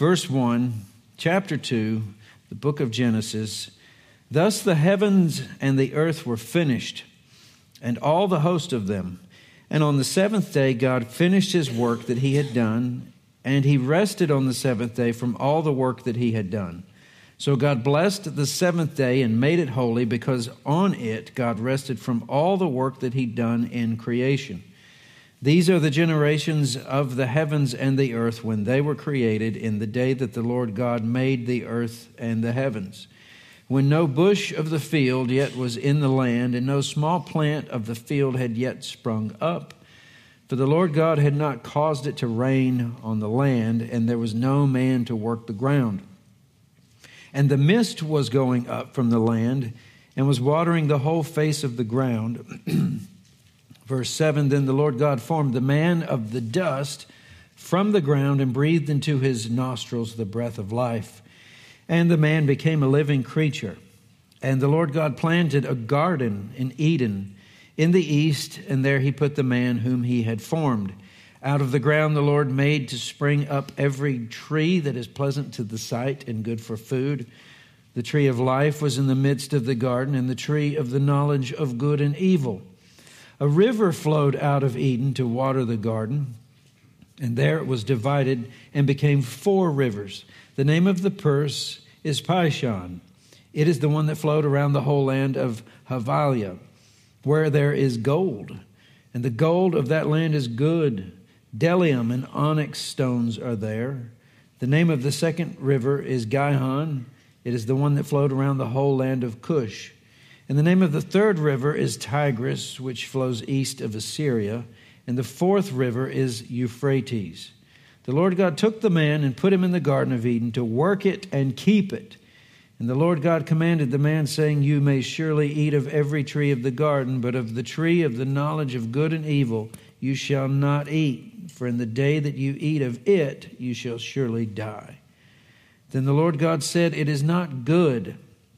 verse 1, chapter 2, the book of Genesis. Thus the heavens and the earth were finished, and all the host of them. And on the seventh day, God finished his work that he had done, and he rested on the seventh day from all the work that he had done. So God blessed the seventh day and made it holy because on it God rested from all the work that he'd done in creation. These are the generations of the heavens and the earth when they were created in the day that the Lord God made the earth and the heavens. When no bush of the field yet was in the land, and no small plant of the field had yet sprung up, for the Lord God had not caused it to rain on the land, and there was no man to work the ground. And the mist was going up from the land and was watering the whole face of the ground. Verse 7 Then the Lord God formed the man of the dust from the ground and breathed into his nostrils the breath of life. And the man became a living creature. And the Lord God planted a garden in Eden in the east, and there he put the man whom he had formed. Out of the ground the Lord made to spring up every tree that is pleasant to the sight and good for food. The tree of life was in the midst of the garden, and the tree of the knowledge of good and evil. A river flowed out of Eden to water the garden, and there it was divided and became four rivers. The name of the purse is Pishon. It is the one that flowed around the whole land of Havilah, where there is gold, and the gold of that land is good. Bdellium and onyx stones are there. The name of the second river is Gihon. It is the one that flowed around the whole land of Cush. And the name of the third river is Tigris, which flows east of Assyria. And the fourth river is Euphrates. The Lord God took the man and put him in the Garden of Eden to work it and keep it. And the Lord God commanded the man, saying, You may surely eat of every tree of the garden, but of the tree of the knowledge of good and evil you shall not eat for in the day that you eat of it, you shall surely die. Then the Lord God said, It is not good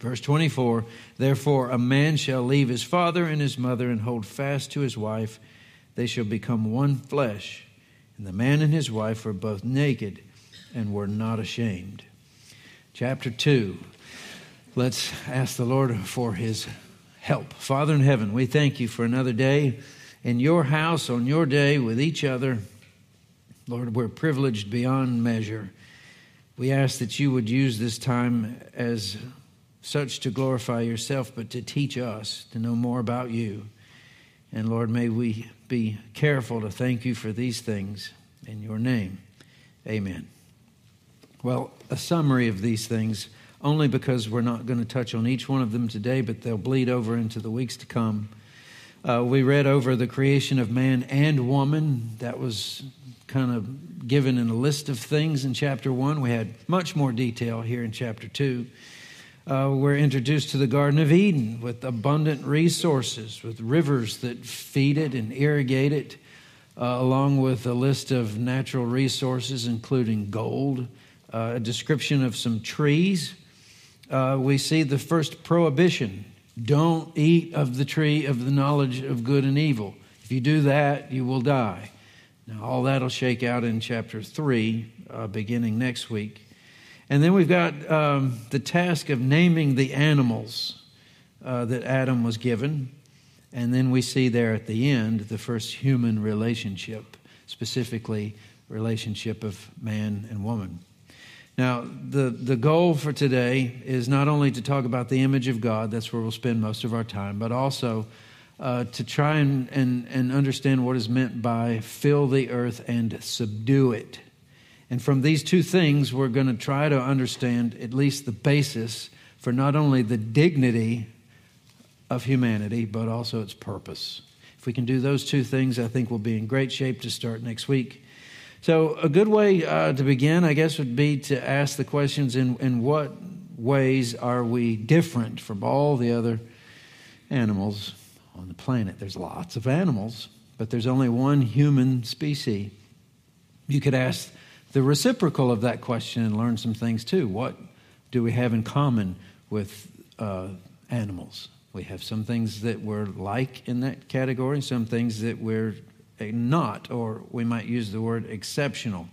Verse 24 Therefore, a man shall leave his father and his mother and hold fast to his wife. They shall become one flesh. And the man and his wife were both naked and were not ashamed. Chapter 2. Let's ask the Lord for his help. Father in heaven, we thank you for another day in your house on your day with each other. Lord, we're privileged beyond measure. We ask that you would use this time as such to glorify yourself, but to teach us to know more about you. And Lord, may we be careful to thank you for these things in your name. Amen. Well, a summary of these things, only because we're not going to touch on each one of them today, but they'll bleed over into the weeks to come. Uh, we read over the creation of man and woman. That was kind of given in a list of things in chapter one. We had much more detail here in chapter two uh, we're introduced to the Garden of Eden with abundant resources, with rivers that feed it and irrigate it, uh, along with a list of natural resources, including gold, uh, a description of some trees. Uh, we see the first prohibition don't eat of the tree of the knowledge of good and evil. If you do that, you will die. Now, all that'll shake out in chapter 3, uh, beginning next week. And then we've got um, the task of naming the animals uh, that Adam was given. And then we see there at the end the first human relationship, specifically relationship of man and woman. Now, the, the goal for today is not only to talk about the image of God, that's where we'll spend most of our time, but also uh, to try and, and, and understand what is meant by fill the earth and subdue it. And from these two things, we're going to try to understand at least the basis for not only the dignity of humanity, but also its purpose. If we can do those two things, I think we'll be in great shape to start next week. So, a good way uh, to begin, I guess, would be to ask the questions in, in what ways are we different from all the other animals on the planet? There's lots of animals, but there's only one human species. You could ask the reciprocal of that question and learn some things too. What do we have in common with uh, animals? We have some things that we're like in that category, some things that we're not, or we might use the word exceptional.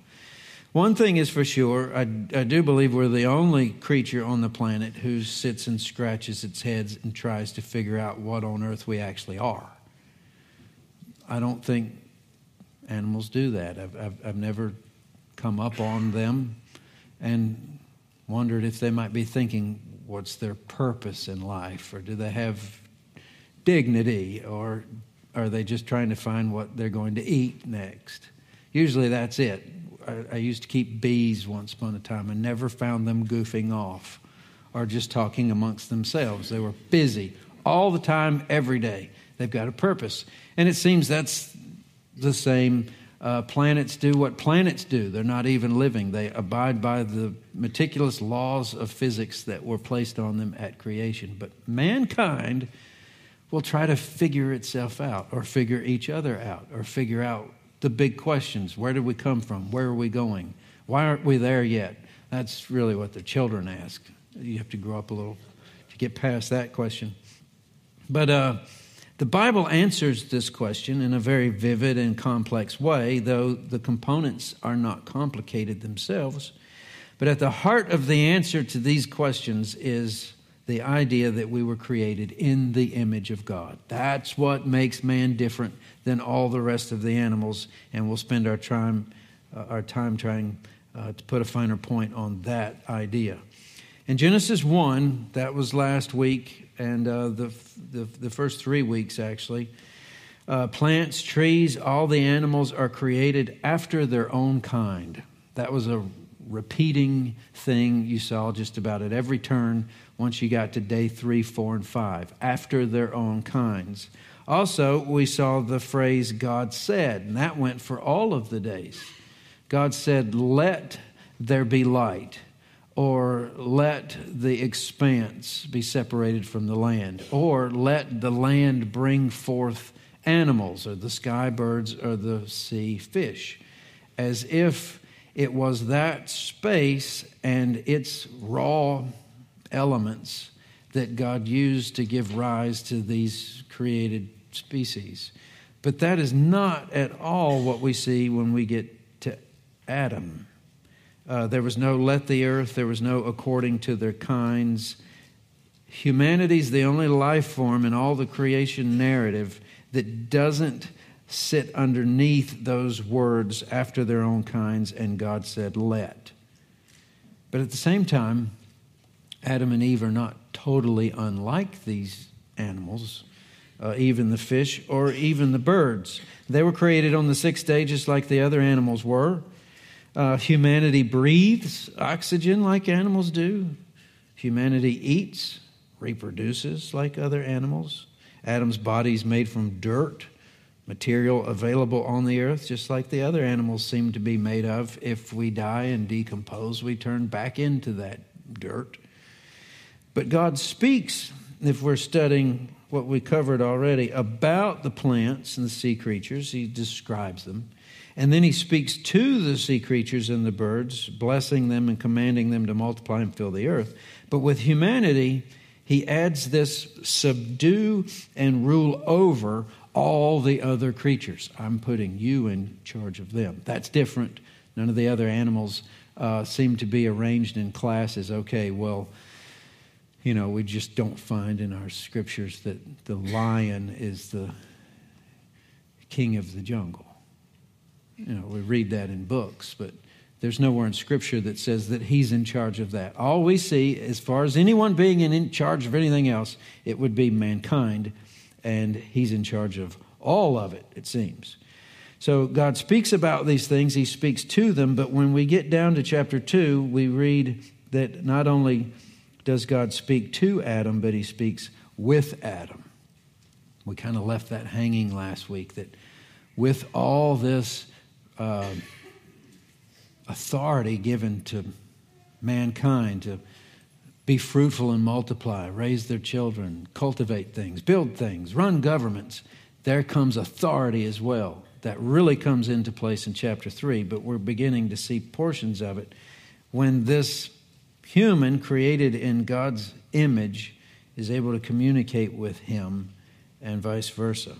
One thing is for sure, I, I, do believe we're the only creature on the planet who sits and scratches its heads and tries to figure out what on earth we actually are. I don't think animals do that. I've, I've, I've never come up on them and wondered if they might be thinking, what's their purpose in life? Or do they have dignity? Or are they just trying to find what they're going to eat next? Usually that's it. I, used to keep bees once upon a time and never found them goofing off or just talking amongst themselves. They were busy all the time, every day. They've got a purpose. And it seems that's the same uh, planets do what planets do. They're not even living. They abide by the meticulous laws of physics that were placed on them at creation. But mankind will try to figure itself out, or figure each other out, or figure out the big questions. Where did we come from? Where are we going? Why aren't we there yet? That's really what the children ask. You have to grow up a little to get past that question. But uh, the Bible answers this question in a very vivid and complex way, though the components are not complicated themselves. But at the heart of the answer to these questions is the idea that we were created in the image of God. That's what makes man different than all the rest of the animals, and we'll spend our time, uh, our time trying uh, to put a finer point on that idea. In Genesis 1, that was last week, and uh, the, the, the, first three weeks actually. Uh, plants, trees, all the animals are created after their own kind. That was a repeating thing you saw just about at every turn once you got to day three, four, and five, after their own kinds. Also, we saw the phrase God said, and that went for all of the days. God said, Let there be light or let the expanse be separated from the land, or let the land bring forth animals, or the sky birds, or the sea fish, as if it was that space and its raw elements that God used to give rise to these created species. But that is not at all what we see when we get to Adam. Uh, there was no let the earth, there was no according to their kinds. Humanity's the only life form in all the creation narrative that doesn't sit underneath those words after their own kinds, and God said, let. But at the same time, Adam and Eve are not totally unlike these animals, uh, even the fish or even the birds. They were created on the sixth day just like the other animals were. Uh, humanity breathes oxygen like animals do. Humanity eats, reproduces like other animals. Adam's body is made from dirt, material available on the earth, just like the other animals seem to be made of. If we die and decompose, we turn back into that dirt. But God speaks, if we're studying what we covered already, about the plants and the sea creatures. He describes them. And then he speaks to the sea creatures and the birds, blessing them and commanding them to multiply and fill the earth. But with humanity, he adds this subdue and rule over all the other creatures. I'm putting you in charge of them. That's different. None of the other animals uh, seem to be arranged in classes. Okay, well, you know, we just don't find in our scriptures that the lion is the king of the jungle you know, we read that in books, but there's nowhere in Scripture that says that he's in charge of that. All we see, as far as anyone being in charge of anything else, it would be mankind and He's in charge of all of it, it seems. So God speaks about these things, He speaks to them, but when we get down to chapter 2, we read that not only does God speak to Adam, but He speaks with Adam. We kind of left that hanging last week that with all this uh, authority given to mankind to be fruitful and multiply, raise their children, cultivate things, build things, run governments, there comes authority as well. That really comes into place in chapter 3, but we're beginning to see portions of it when this human created in God's image is able to communicate with him and vice versa.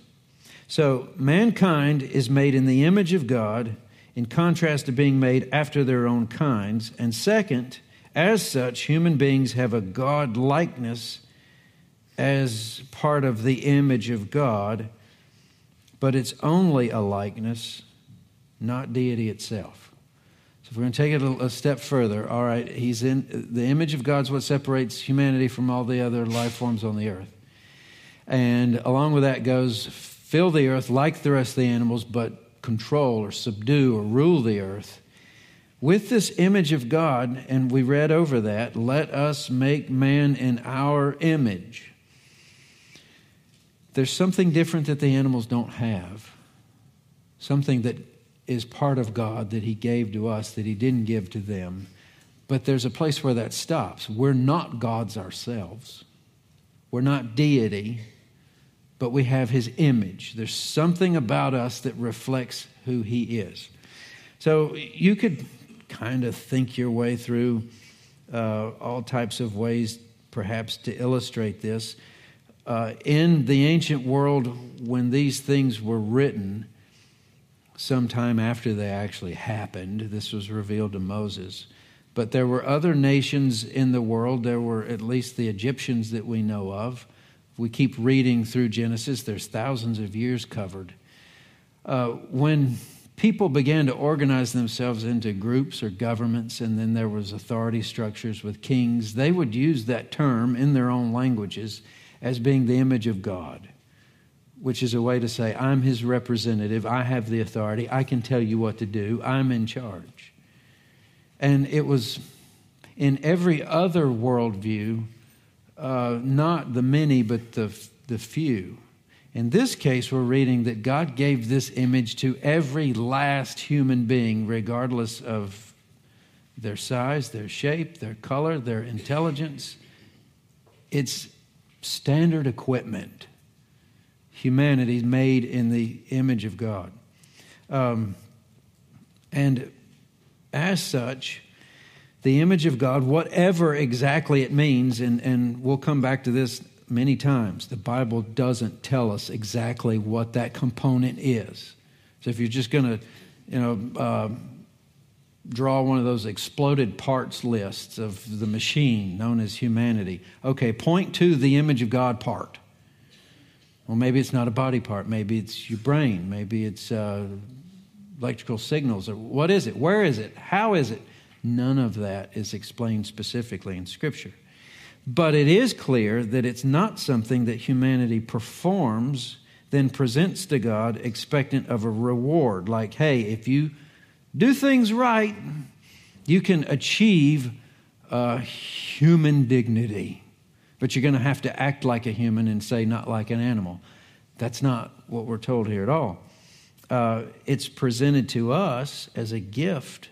So, mankind is made in the image of God in contrast to being made after their own kinds. And second, as such, human beings have a God likeness as part of the image of God, but it's only a likeness, not deity itself. So if we're going to take it a, a step further, all right, he's in the image of God's what separates humanity from all the other life forms on the earth. And along with that goes fill the earth like the rest of the animals, but control or subdue or rule the earth. With this image of God, and we read over that, let us make man in our image. There's something different that the animals don't have, something that is part of God that He gave to us that He didn't give to them. But there's a place where that stops. We're not gods ourselves, we're not deity but we have his image. There's something about us that reflects who he is. So you could kind of think your way through uh, all types of ways, perhaps, to illustrate this. Uh, in the ancient world, when these things were written, sometime after they actually happened, this was revealed to Moses. But there were other nations in the world. There were at least the Egyptians that we know of we keep reading through Genesis, there's thousands of years covered. Uh, when people began to organize themselves into groups or governments, and then there was authority structures with kings, they would use that term in their own languages as being the image of God, which is a way to say, I'm his representative, I have the authority, I can tell you what to do, I'm in charge. And it was in every other worldview uh, not the many, but the, the few. In this case, we're reading that God gave this image to every last human being, regardless of their size, their shape, their color, their intelligence. It's standard equipment. Humanity made in the image of God. Um, and as such, the image of God, whatever exactly it means, and, and we'll come back to this many times. The Bible doesn't tell us exactly what that component is. So if you're just going to, you know, uh, draw one of those exploded parts lists of the machine known as humanity, okay, point to the image of God part. Well, maybe it's not a body part. Maybe it's your brain. Maybe it's uh, electrical signals. What is it? Where is it? How is it? None of that is explained specifically in Scripture. But it is clear that it's not something that humanity performs, then presents to God expectant of a reward. Like, hey, if you do things right, you can achieve uh, human dignity. But you're going to have to act like a human and say, not like an animal. That's not what we're told here at all. Uh, it's presented to us as a gift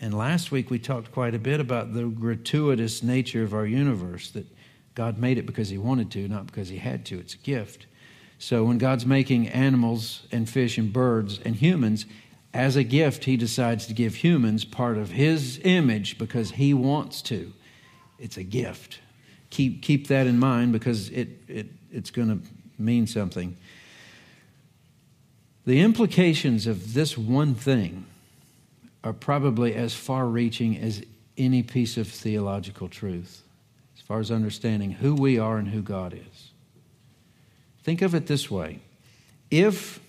and last week we talked quite a bit about the gratuitous nature of our universe, that God made it because He wanted to, not because He had to. It's a gift. So when God's making animals and fish and birds and humans, as a gift, He decides to give humans part of His image because He wants to. It's a gift. Keep, keep that in mind because it, it, it's going to mean something. The implications of this one thing are probably as far reaching as any piece of theological truth, as far as understanding who we are and who God is. Think of it this way if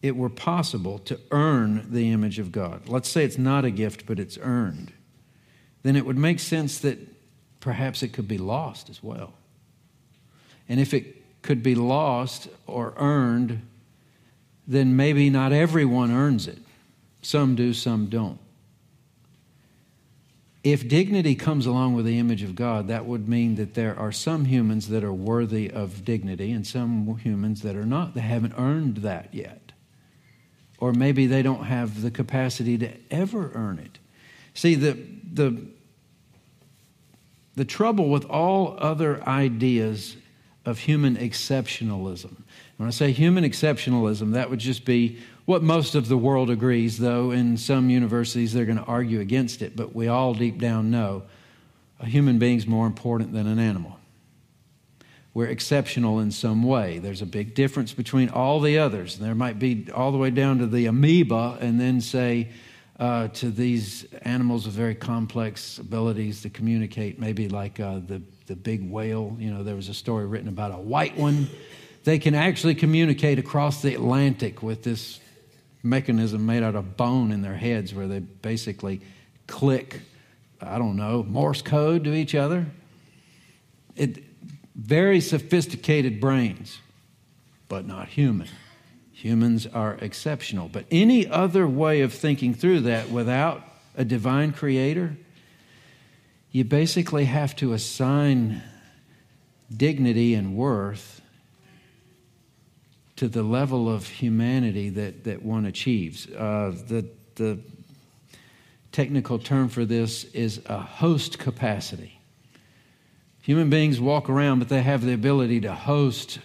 it were possible to earn the image of God, let's say it's not a gift, but it's earned, then it would make sense that perhaps it could be lost as well. And if it could be lost or earned, then maybe not everyone earns it. Some do, some don't. If dignity comes along with the image of God, that would mean that there are some humans that are worthy of dignity and some humans that are not. They haven't earned that yet. Or maybe they don't have the capacity to ever earn it. See, the, the, the trouble with all other ideas of human exceptionalism. When I say human exceptionalism, that would just be what most of the world agrees, though in some universities they're going to argue against it, but we all deep down know a human being's more important than an animal. We're exceptional in some way. There's a big difference between all the others. There might be all the way down to the amoeba, and then say uh, to these animals with very complex abilities to communicate, maybe like uh, the the big whale. You know, there was a story written about a white one. They can actually communicate across the Atlantic with this mechanism made out of bone in their heads where they basically click, I don't know, Morse code to each other. It, very sophisticated brains, but not human. Humans are exceptional. But any other way of thinking through that without a divine creator you basically have to assign dignity and worth to the level of humanity that, that one achieves. Uh, the, the technical term for this is a host capacity. Human beings walk around, but they have the ability to host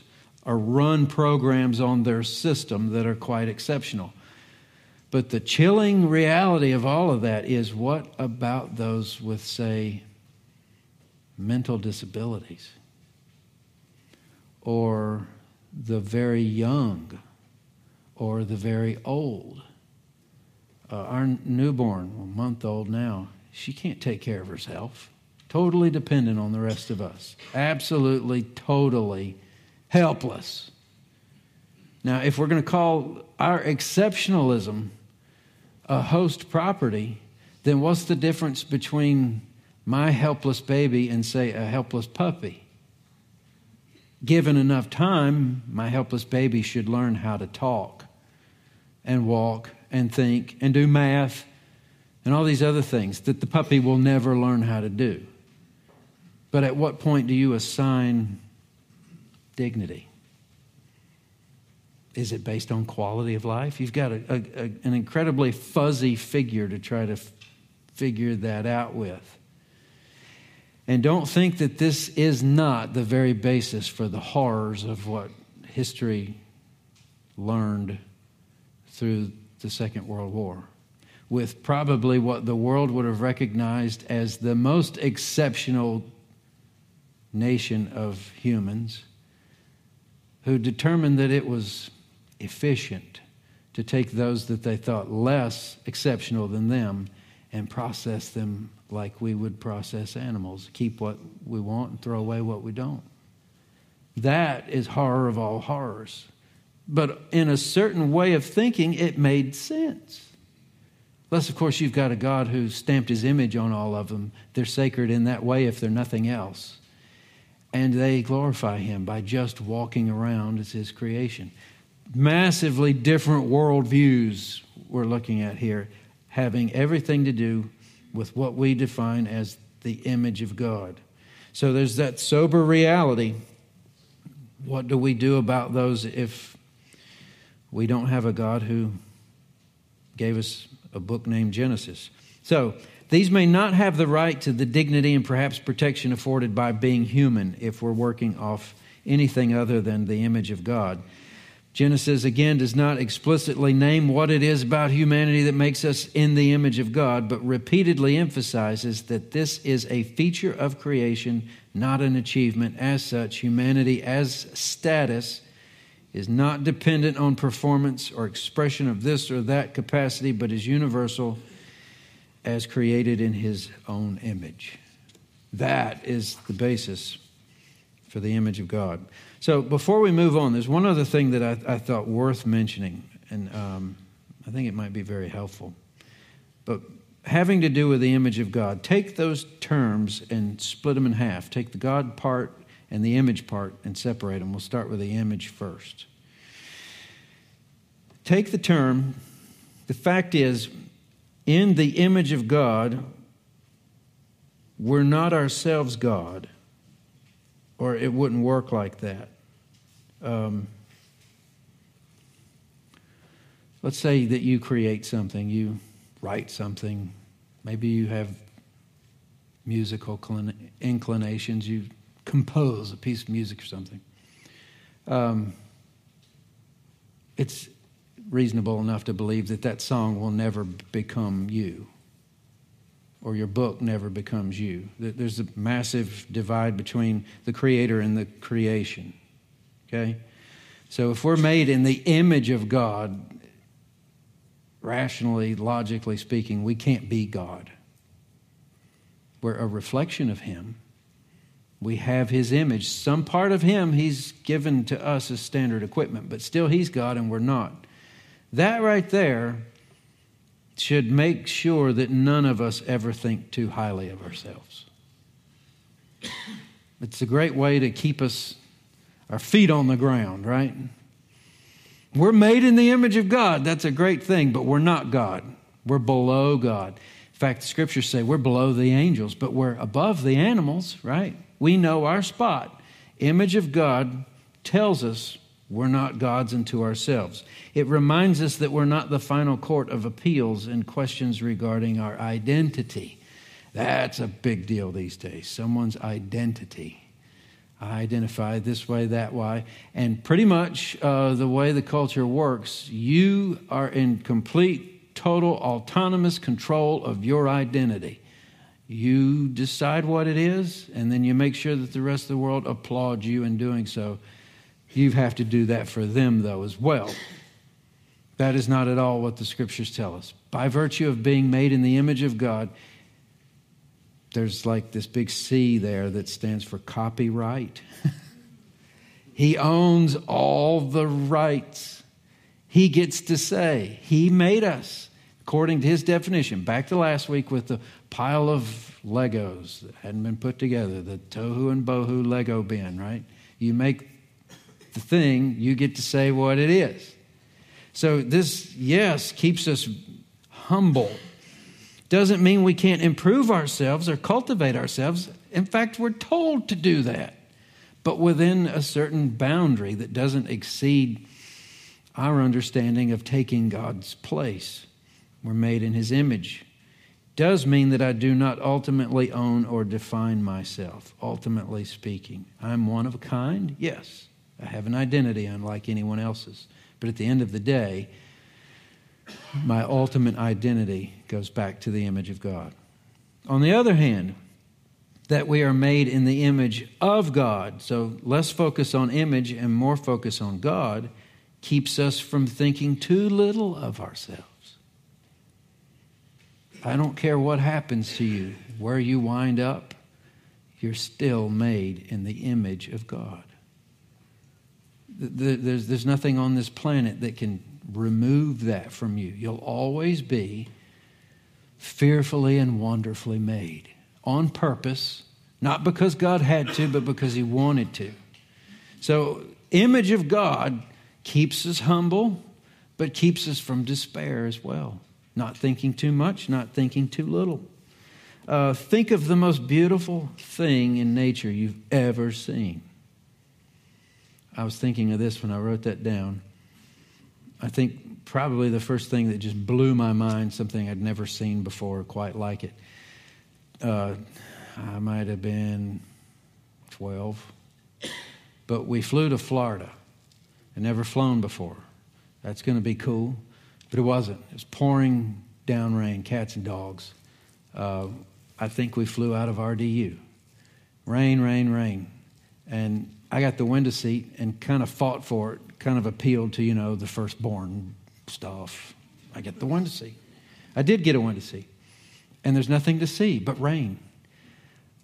or run programs on their system that are quite exceptional. But the chilling reality of all of that is what about those with, say, mental disabilities or the very young or the very old? Uh, our newborn, a month old now, she can't take care of herself. Totally dependent on the rest of us. Absolutely, totally helpless. Now, if we're going to call our exceptionalism a host property, then what's the difference between my helpless baby and, say, a helpless puppy? Given enough time, my helpless baby should learn how to talk and walk and think and do math and all these other things that the puppy will never learn how to do. But at what point do you assign dignity? Is it based on quality of life? You've got a, a, a, an incredibly fuzzy figure to try to f- figure that out with. And don't think that this is not the very basis for the horrors of what history learned through the Second World War, with probably what the world would have recognized as the most exceptional nation of humans who determined that it was efficient to take those that they thought less exceptional than them and process them like we would process animals keep what we want and throw away what we don't. That is horror of all horrors. But in a certain way of thinking, it made sense. Unless, of course, you've got a God who stamped his image on all of them. They're sacred in that way if they're nothing else. And they glorify him by just walking around as his creation massively different worldviews we're looking at here, having everything to do with what we define as the image of God. So there's that sober reality. What do we do about those if we don't have a God who gave us a book named Genesis? So these may not have the right to the dignity and perhaps protection afforded by being human if we're working off anything other than the image of God. Genesis, again, does not explicitly name what it is about humanity that makes us in the image of God, but repeatedly emphasizes that this is a feature of creation, not an achievement. As such, humanity as status is not dependent on performance or expression of this or that capacity, but is universal as created in his own image. That is the basis for the image of God. So before we move on, there's one other thing that I, I thought worth mentioning, and um, I think it might be very helpful. But having to do with the image of God, take those terms and split them in half. Take the God part and the image part and separate them. We'll start with the image first. Take the term, the fact is, in the image of God, we're not ourselves God, or it wouldn't work like that. Um, let's say that you create something, you write something, maybe you have musical inclinations, you compose a piece of music or something. Um, it's reasonable enough to believe that that song will never become you or your book never becomes you. There's a massive divide between the creator and the creation. Okay? So if we're made in the image of God, rationally, logically speaking, we can't be God. We're a reflection of Him. We have His image. Some part of Him He's given to us as standard equipment, but still He's God and we're not. That right there should make sure that none of us ever think too highly of ourselves. It's a great way to keep us, our feet on the ground, right? We're made in the image of God. That's a great thing, but we're not God. We're below God. In fact, the scriptures say we're below the angels, but we're above the animals, right? We know our spot. Image of God tells us we're not gods unto ourselves. It reminds us that we're not the final court of appeals in questions regarding our identity. That's a big deal these days. Someone's identity. I identify this way, that way. And pretty much uh, the way the culture works, you are in complete, total, autonomous control of your identity. You decide what it is, and then you make sure that the rest of the world applauds you in doing so. You have to do that for them, though, as well. That is not at all what the scriptures tell us. By virtue of being made in the image of God, there's like this big C there that stands for copyright. he owns all the rights. He gets to say, He made us according to His definition. Back to last week with the pile of Legos that hadn't been put together, the tohu and bohu Lego bin, right? You make the thing, you get to say what it is. So, this, yes, keeps us humble doesn't mean we can't improve ourselves or cultivate ourselves. In fact, we're told to do that, but within a certain boundary that doesn't exceed our understanding of taking God's place. We're made in His image. Does mean that I do not ultimately own or define myself, ultimately speaking. I'm one of a kind, yes. I have an identity unlike anyone else's. But at the end of the day, my ultimate identity goes back to the image of God. On the other hand, that we are made in the image of God, so less focus on image and more focus on God, keeps us from thinking too little of ourselves. I don't care what happens to you, where you wind up, you're still made in the image of God. There's, there's nothing on this planet that can remove that from you. You'll always be fearfully and wonderfully made on purpose, not because God had to, but because He wanted to. So, image of God keeps us humble, but keeps us from despair as well. Not thinking too much, not thinking too little. Uh, think of the most beautiful thing in nature you've ever seen. I was thinking of this when I wrote that down. I think probably the first thing that just blew my mind, something I'd never seen before, quite like it. Uh, I might have been 12, but we flew to Florida. I'd never flown before. That's going to be cool, but it wasn't. It was pouring down rain, cats and dogs. Uh, I think we flew out of RDU. Rain, rain, rain. And I got the window seat and kind of fought for it kind of appealed to, you know, the firstborn stuff. I get the one to see. I did get a one to see. And there's nothing to see but rain.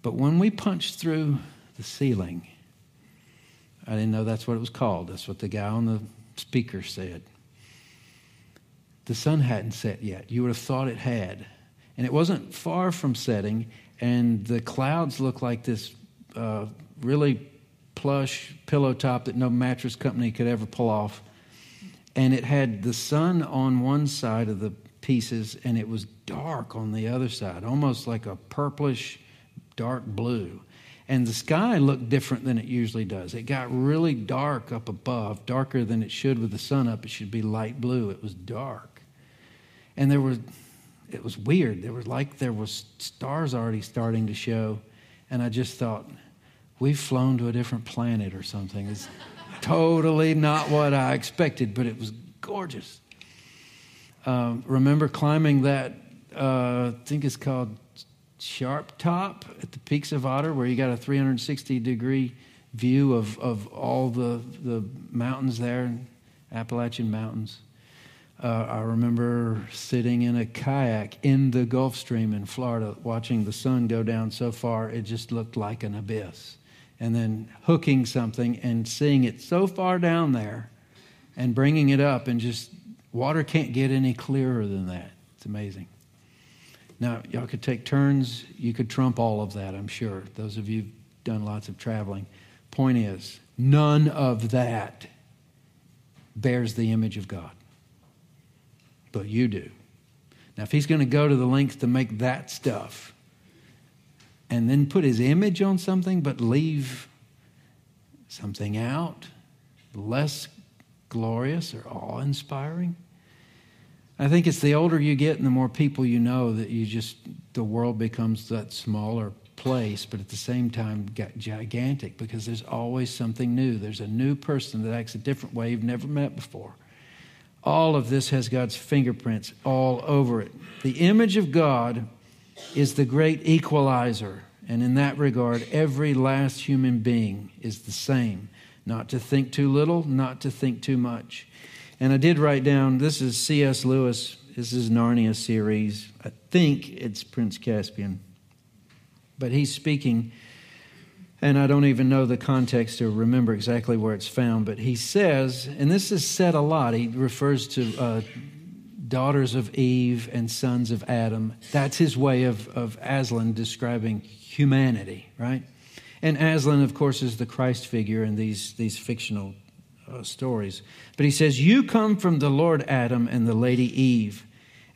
But when we punched through the ceiling, I didn't know that's what it was called. That's what the guy on the speaker said. The sun hadn't set yet. You would have thought it had. And it wasn't far from setting, and the clouds looked like this uh, really plush pillow top that no mattress company could ever pull off. And it had the sun on one side of the pieces, and it was dark on the other side, almost like a purplish, dark blue. And the sky looked different than it usually does. It got really dark up above, darker than it should with the sun up. It should be light blue. It was dark. And there was, it was weird. There was like there was stars already starting to show. And I just thought, we've flown to a different planet or something. It's totally not what I expected, but it was gorgeous. Um, remember climbing that, uh, I think it's called Sharp Top at the Peaks of Otter, where you got a 360 degree view of, of all the, the mountains there, Appalachian Mountains. Uh, I remember sitting in a kayak in the Gulf Stream in Florida, watching the sun go down so far it just looked like an abyss. And then hooking something and seeing it so far down there and bringing it up, and just water can't get any clearer than that. It's amazing. Now, y'all could take turns. You could trump all of that, I'm sure. Those of you who've done lots of traveling. Point is, none of that bears the image of God. But you do. Now, if he's going to go to the length to make that stuff and then put his image on something but leave something out, less glorious or awe inspiring, I think it's the older you get and the more people you know that you just, the world becomes that smaller place, but at the same time gigantic because there's always something new. There's a new person that acts a different way you've never met before. All of this has God's fingerprints all over it. The image of God is the great equalizer. And in that regard, every last human being is the same. Not to think too little, not to think too much. And I did write down this is C.S. Lewis. This is Narnia series. I think it's Prince Caspian. But he's speaking, and I don't even know the context or remember exactly where it's found, but he says, and this is said a lot, he refers to uh, daughters of Eve and sons of Adam. That's his way of, of Aslan describing humanity, right? And Aslan, of course, is the Christ figure in these, these fictional uh, stories. But he says, You come from the Lord Adam and the Lady Eve,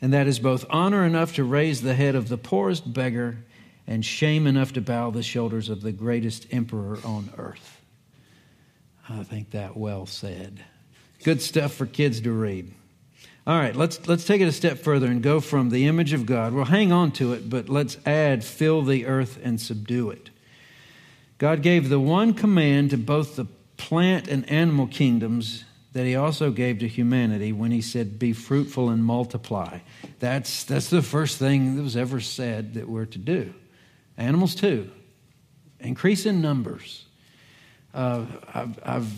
and that is both honor enough to raise the head of the poorest beggar and shame enough to bow the shoulders of the greatest emperor on earth. I think that well said. Good stuff for kids to read. All right, let's, let's take it a step further and go from the image of God. We'll hang on to it, but let's add fill the earth and subdue it. God gave the one command to both the plant and animal kingdoms that he also gave to humanity when he said, Be fruitful and multiply. That's, that's the first thing that was ever said that we're to do. Animals, too. Increase in numbers. Uh, I've, I've,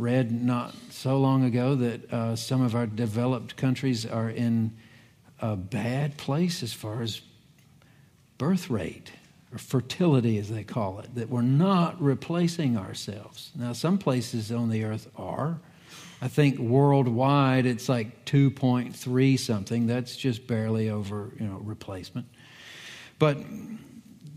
read not so long ago that uh, some of our developed countries are in a bad place as far as birth rate or fertility, as they call it, that we're not replacing ourselves. Now, some places on the earth are. I think worldwide it's like 2.3 something. That's just barely over, you know, replacement. But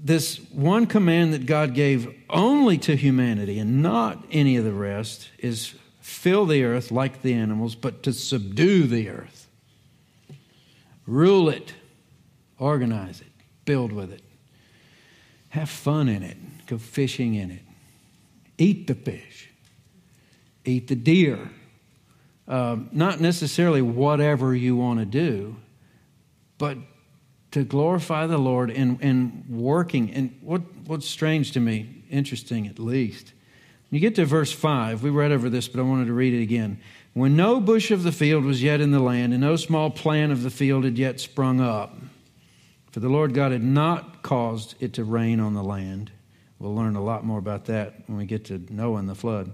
this one command that God gave only to humanity and not any of the rest is fill the earth like the animals, but to subdue the earth. Rule it, organize it, build with it. Have fun in it. Go fishing in it. Eat the fish. Eat the deer. Um, not necessarily whatever you want to do, but to glorify the Lord in, in working. And what, what's strange to me, interesting at least, you get to verse 5, we read over this, but I wanted to read it again. When no bush of the field was yet in the land, and no small plant of the field had yet sprung up, for the Lord God had not caused it to rain on the land. We'll learn a lot more about that when we get to Noah and the flood.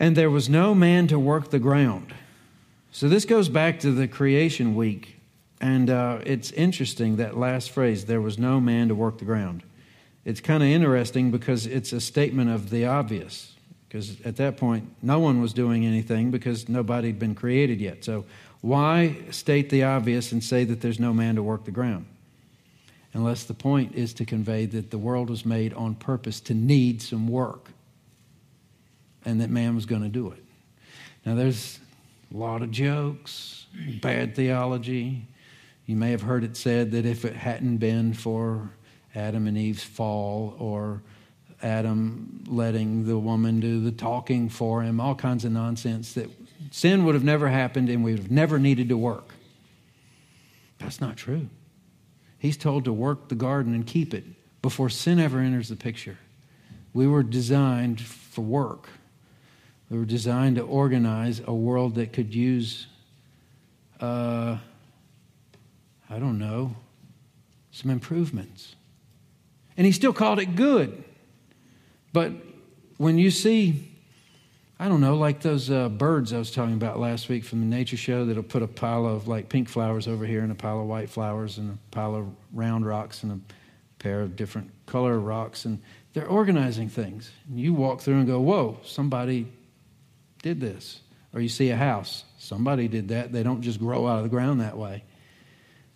And there was no man to work the ground. So this goes back to the creation week. And uh, it's interesting that last phrase there was no man to work the ground. It's kind of interesting because it's a statement of the obvious. Because at that point, no one was doing anything because nobody had been created yet. So, why state the obvious and say that there's no man to work the ground? unless the point is to convey that the world was made on purpose to need some work. and that man was going to do it. Now, there's a lot of jokes, bad theology. You may have heard it said that if it hadn't been for Adam and Eve's fall or Adam letting the woman do the talking for him, all kinds of nonsense, that sin would have never happened and we would have never needed to work. That's not true. He's told to work the garden and keep it before sin ever enters the picture. We were designed for work. We were designed to organize a world that could use, uh, I don't know, some improvements. And he still called it good. But when you see I don't know, like those uh, birds I was talking about last week from the nature show that'll put a pile of like pink flowers over here and a pile of white flowers and a pile of round rocks and a pair of different color rocks. And they're organizing things. And you walk through and go, whoa, somebody did this. Or you see a house, somebody did that. They don't just grow out of the ground that way.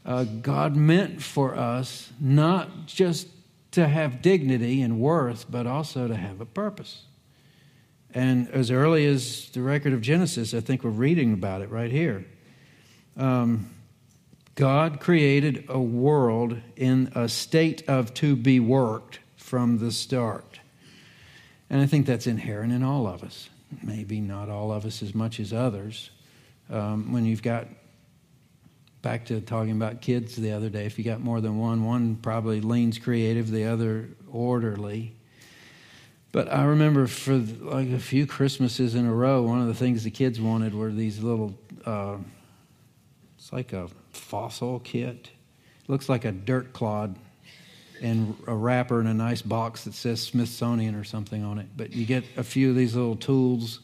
Uh, God meant for us not just to have dignity and worth, but also to have a purpose. And as early as the record of Genesis, I think we're reading about it right here. Um, God created a world in a state of to be worked from the start. And I think that's inherent in all of us. Maybe not all of us as much as others. Um, when you've got, back to talking about kids the other day, if you got more than one, one probably leans creative, the other orderly. But I remember for like a few Christmases in a row, one of the things the kids wanted were these little, uh, it's like a fossil kit. It looks like a dirt clod and a wrapper in a nice box that says Smithsonian or something on it. But you get a few of these little tools,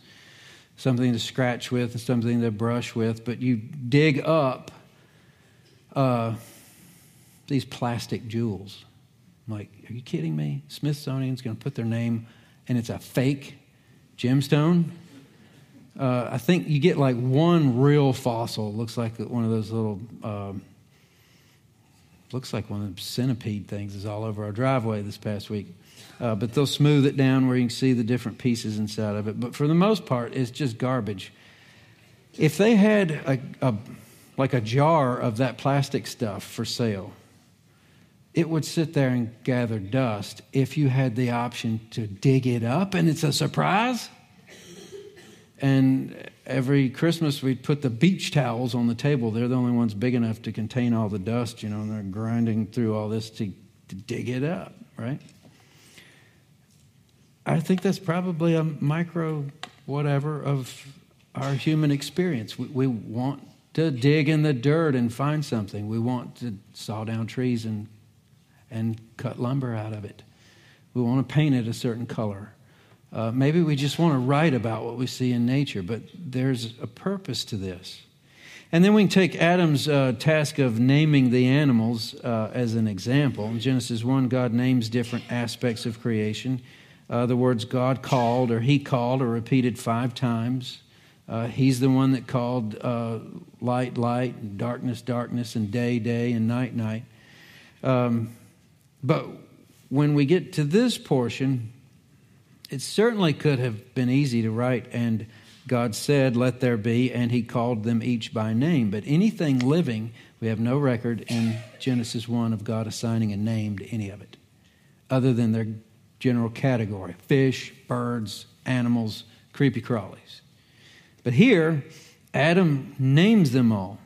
something to scratch with and something to brush with. But you dig up uh, these plastic jewels. I'm like, are you kidding me? Smithsonian's going to put their name and it's a fake gemstone. Uh, I think you get like one real fossil. Looks like one of those little, um, looks like one of the centipede things is all over our driveway this past week. Uh, but they'll smooth it down where you can see the different pieces inside of it. But for the most part, it's just garbage. If they had a, a like a jar of that plastic stuff for sale, it would sit there and gather dust if you had the option to dig it up and it's a surprise. And every Christmas we'd put the beach towels on the table. They're the only ones big enough to contain all the dust, you know, and they're grinding through all this to, to dig it up, right? I think that's probably a micro whatever of our human experience. We, we want to dig in the dirt and find something. We want to saw down trees and and cut lumber out of it. We want to paint it a certain color. Uh, maybe we just want to write about what we see in nature, but there's a purpose to this. And then we can take Adam's uh, task of naming the animals uh, as an example. In Genesis 1, God names different aspects of creation. Uh, the words God called or He called are repeated five times. Uh, he's the one that called uh, light, light, and darkness, darkness, and day, day, and night, night. Um, but when we get to this portion, it certainly could have been easy to write, and God said, Let there be, and He called them each by name. But anything living, we have no record in Genesis 1 of God assigning a name to any of it, other than their general category fish, birds, animals, creepy crawlies. But here, Adam names them all.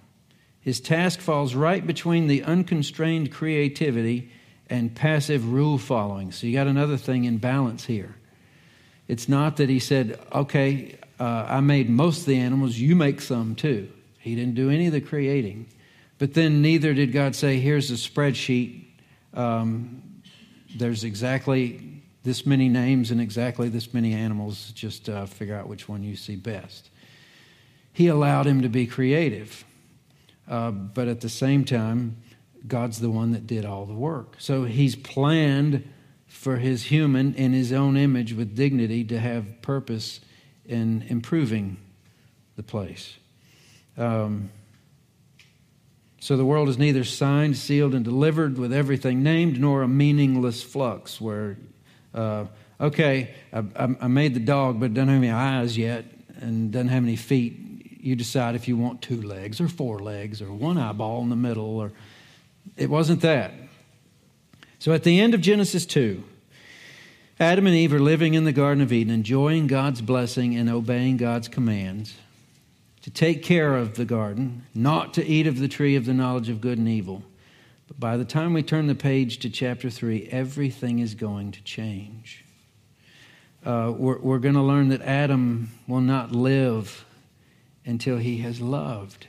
His task falls right between the unconstrained creativity and passive rule following. So you got another thing in balance here. It's not that he said, okay, uh, I made most of the animals, you make some too. He didn't do any of the creating. But then neither did God say, here's a spreadsheet. Um, there's exactly this many names and exactly this many animals. Just uh, figure out which one you see best. He allowed him to be creative. Uh, but at the same time, God's the one that did all the work. So he's planned for his human in his own image with dignity to have purpose in improving the place. Um, so the world is neither signed, sealed, and delivered with everything named, nor a meaningless flux where uh, okay, I, I made the dog, but it doesn't have any eyes yet and doesn't have any feet. You decide if you want two legs or four legs or one eyeball in the middle, or it wasn't that. So at the end of Genesis 2, Adam and Eve are living in the Garden of Eden, enjoying God's blessing and obeying God's commands to take care of the garden, not to eat of the tree of the knowledge of good and evil. But by the time we turn the page to chapter 3, everything is going to change. Uh, we're, we're going to learn that Adam will not live until he has loved.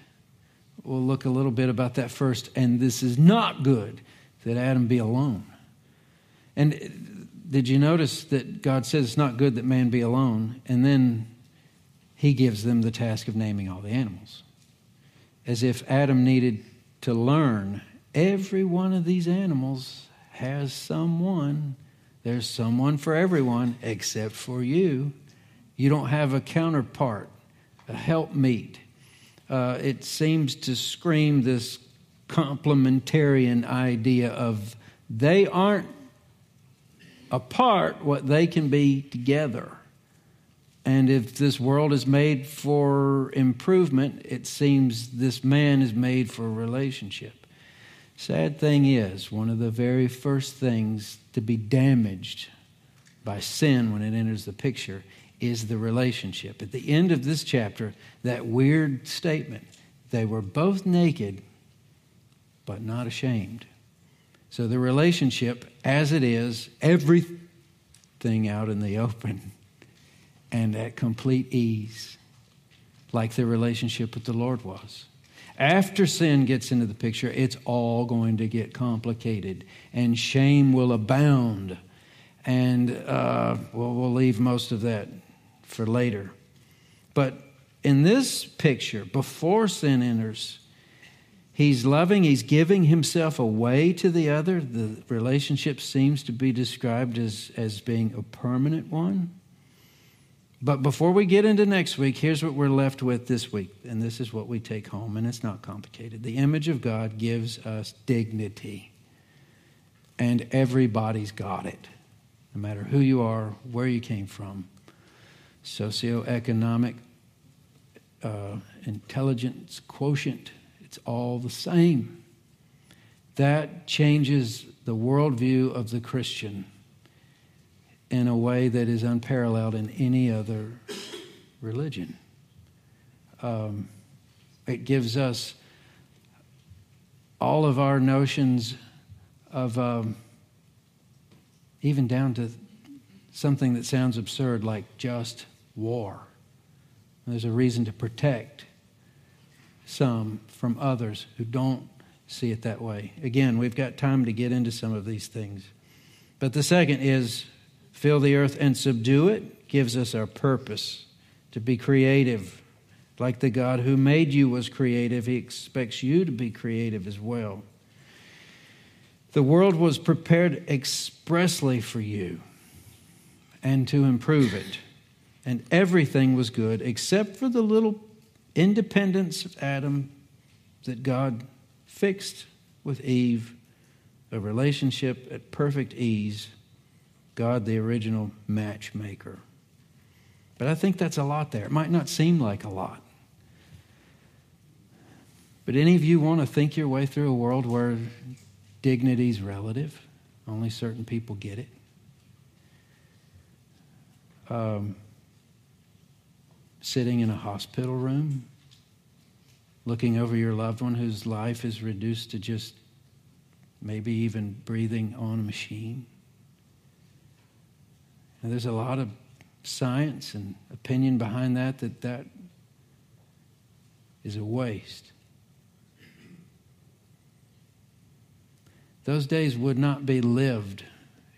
We'll look a little bit about that first. And this is not good that Adam be alone. And did you notice that God says it's not good that man be alone? And then he gives them the task of naming all the animals. As if Adam needed to learn every one of these animals has someone. There's someone for everyone except for you. You don't have a counterpart, helpmeet. Uh, it seems to scream this complementarian idea of they aren't apart what they can be together. And if this world is made for improvement, it seems this man is made for a relationship. Sad thing is, one of the very first things to be damaged by sin when it enters the picture is the relationship. At the end of this chapter, that weird statement they were both naked, but not ashamed. So the relationship, as it is, everything out in the open and at complete ease, like the relationship with the Lord was. After sin gets into the picture, it's all going to get complicated, and shame will abound. And uh, well, we'll leave most of that for later. But in this picture, before sin enters, he's loving, he's giving himself away to the other. The relationship seems to be described as, as being a permanent one. But before we get into next week, here's what we're left with this week. And this is what we take home, and it's not complicated. The image of God gives us dignity, and everybody's got it, no matter who you are, where you came from, socioeconomic, uh, intelligence quotient, it's all the same. That changes the worldview of the Christian in a way that is unparalleled in any other religion. Um, it gives us all of our notions of um, even down to something that sounds absurd like just war. There's a reason to protect some from others who don't see it that way. Again, we've got time to get into some of these things. But the second is fill the earth and subdue it gives us our purpose to be creative. Like the God who made you was creative, He expects you to be creative as well. The world was prepared expressly for you and to improve it. And everything was good except for the little independence of Adam that God fixed with Eve, a relationship at perfect ease God, the original matchmaker. But I think that's a lot there. It might not seem like a lot. But any of you want to think your way through a world where dignity is relative? Only certain people get it. Um, sitting in a hospital room, looking over your loved one whose life is reduced to just maybe even breathing on a machine. And there's a lot of science and opinion behind that that that is a waste. Those days would not be lived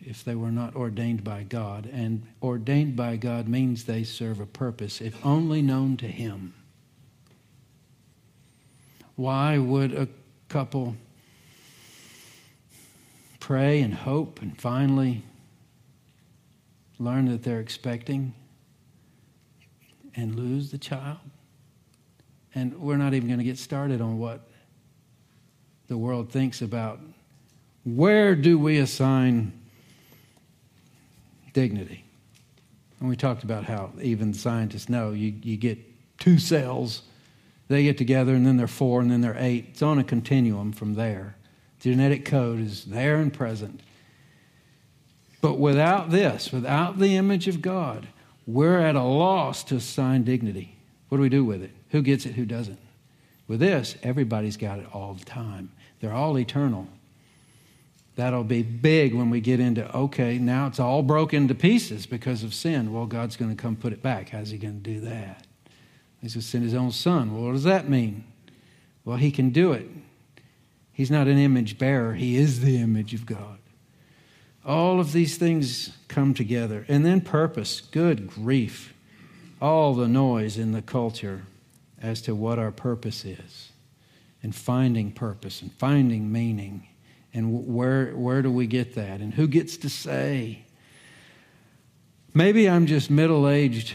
if they were not ordained by God. And ordained by God means they serve a purpose, if only known to Him. Why would a couple pray and hope and finally learn that they're expecting and lose the child. And we're not even going to get started on what the world thinks about where do we assign dignity. And we talked about how even scientists know you, you get two cells, they get together, and then they're four, and then they're eight. It's on a continuum from there. The genetic code is there and present. But without this, without the image of God, we're at a loss to assign dignity. What do we do with it? Who gets it, who doesn't? With this, everybody's got it all the time. They're all eternal. That'll be big when we get into, okay, now it's all broken to pieces because of sin. Well, God's going to come put it back. How's he going to do that? He's going to send his own son. Well, what does that mean? Well, he can do it. He's not an image bearer, he is the image of God. All of these things come together. And then purpose. Good grief. All the noise in the culture as to what our purpose is, and finding purpose and finding meaning and where, where do we get that? And who gets to say? Maybe I'm just middle aged,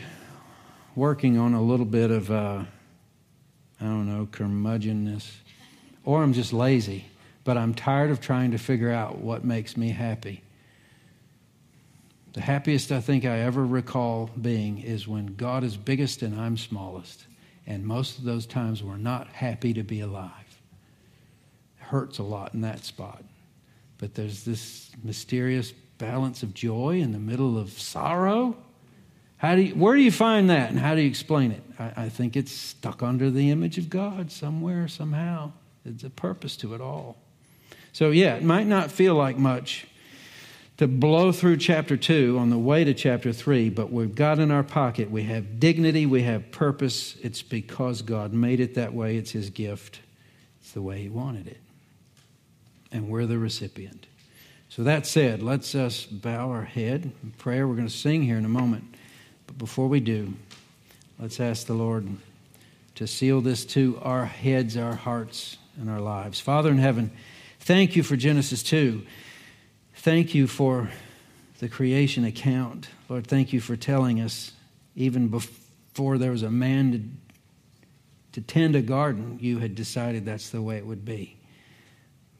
working on a little bit of, uh, I don't know, curmudgeonness. Or I'm just lazy, but I'm tired of trying to figure out what makes me happy. The happiest I think I ever recall being is when God is biggest and I'm smallest. And most of those times we're not happy to be alive. Hurts a lot in that spot but there's this mysterious balance of joy in the middle of sorrow. How do you, where do you find that and how do you explain it? I, I think it's stuck under the image of God somewhere, somehow. There's a purpose to it all. So, yeah, it might not feel like much to blow through chapter 2 on the way to chapter 3, but we've got in our pocket, we have dignity, we have purpose. It's because God made it that way, it's His gift, it's the way He wanted it and we're the recipient. So that said, let's us bow our head in prayer. We're going to sing here in a moment. But before we do, let's ask the Lord to seal this to our heads, our hearts, and our lives. Father in heaven, thank you for Genesis 2. Thank you for the creation account. Lord, thank you for telling us, even before there was a man to, to tend a garden, you had decided that's the way it would be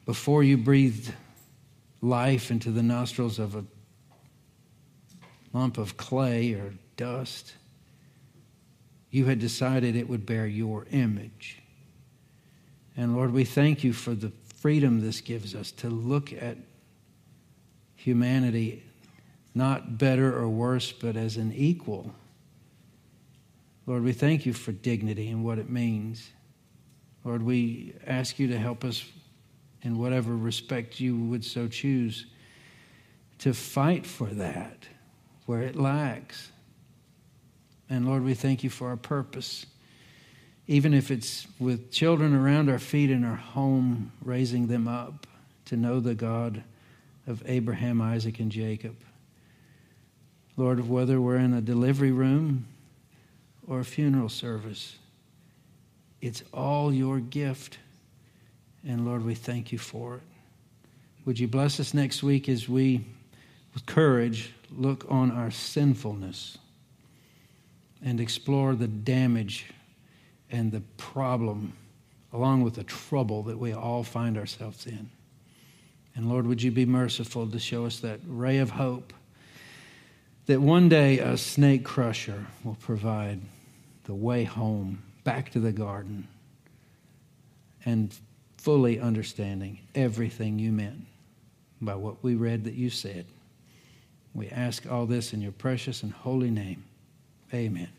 before you breathed life into the nostrils of a lump of clay or dust, you had decided it would bear your image. And Lord, we thank you for the freedom this gives us to look at humanity not better or worse, but as an equal. Lord, we thank you for dignity and what it means. Lord, we ask you to help us in whatever respect you would so choose, to fight for that where it lacks. And Lord, we thank you for our purpose. Even if it's with children around our feet in our home, raising them up to know the God of Abraham, Isaac, and Jacob. Lord, whether we're in a delivery room or a funeral service, it's all your gift. And Lord, we thank you for it. Would you bless us next week as we, with courage, look on our sinfulness and explore the damage and the problem, along with the trouble that we all find ourselves in. And Lord, would you be merciful to show us that ray of hope that one day a snake crusher will provide the way home, back to the garden, and fully understanding everything you meant by what we read that you said. We ask all this in your precious and holy name. Amen.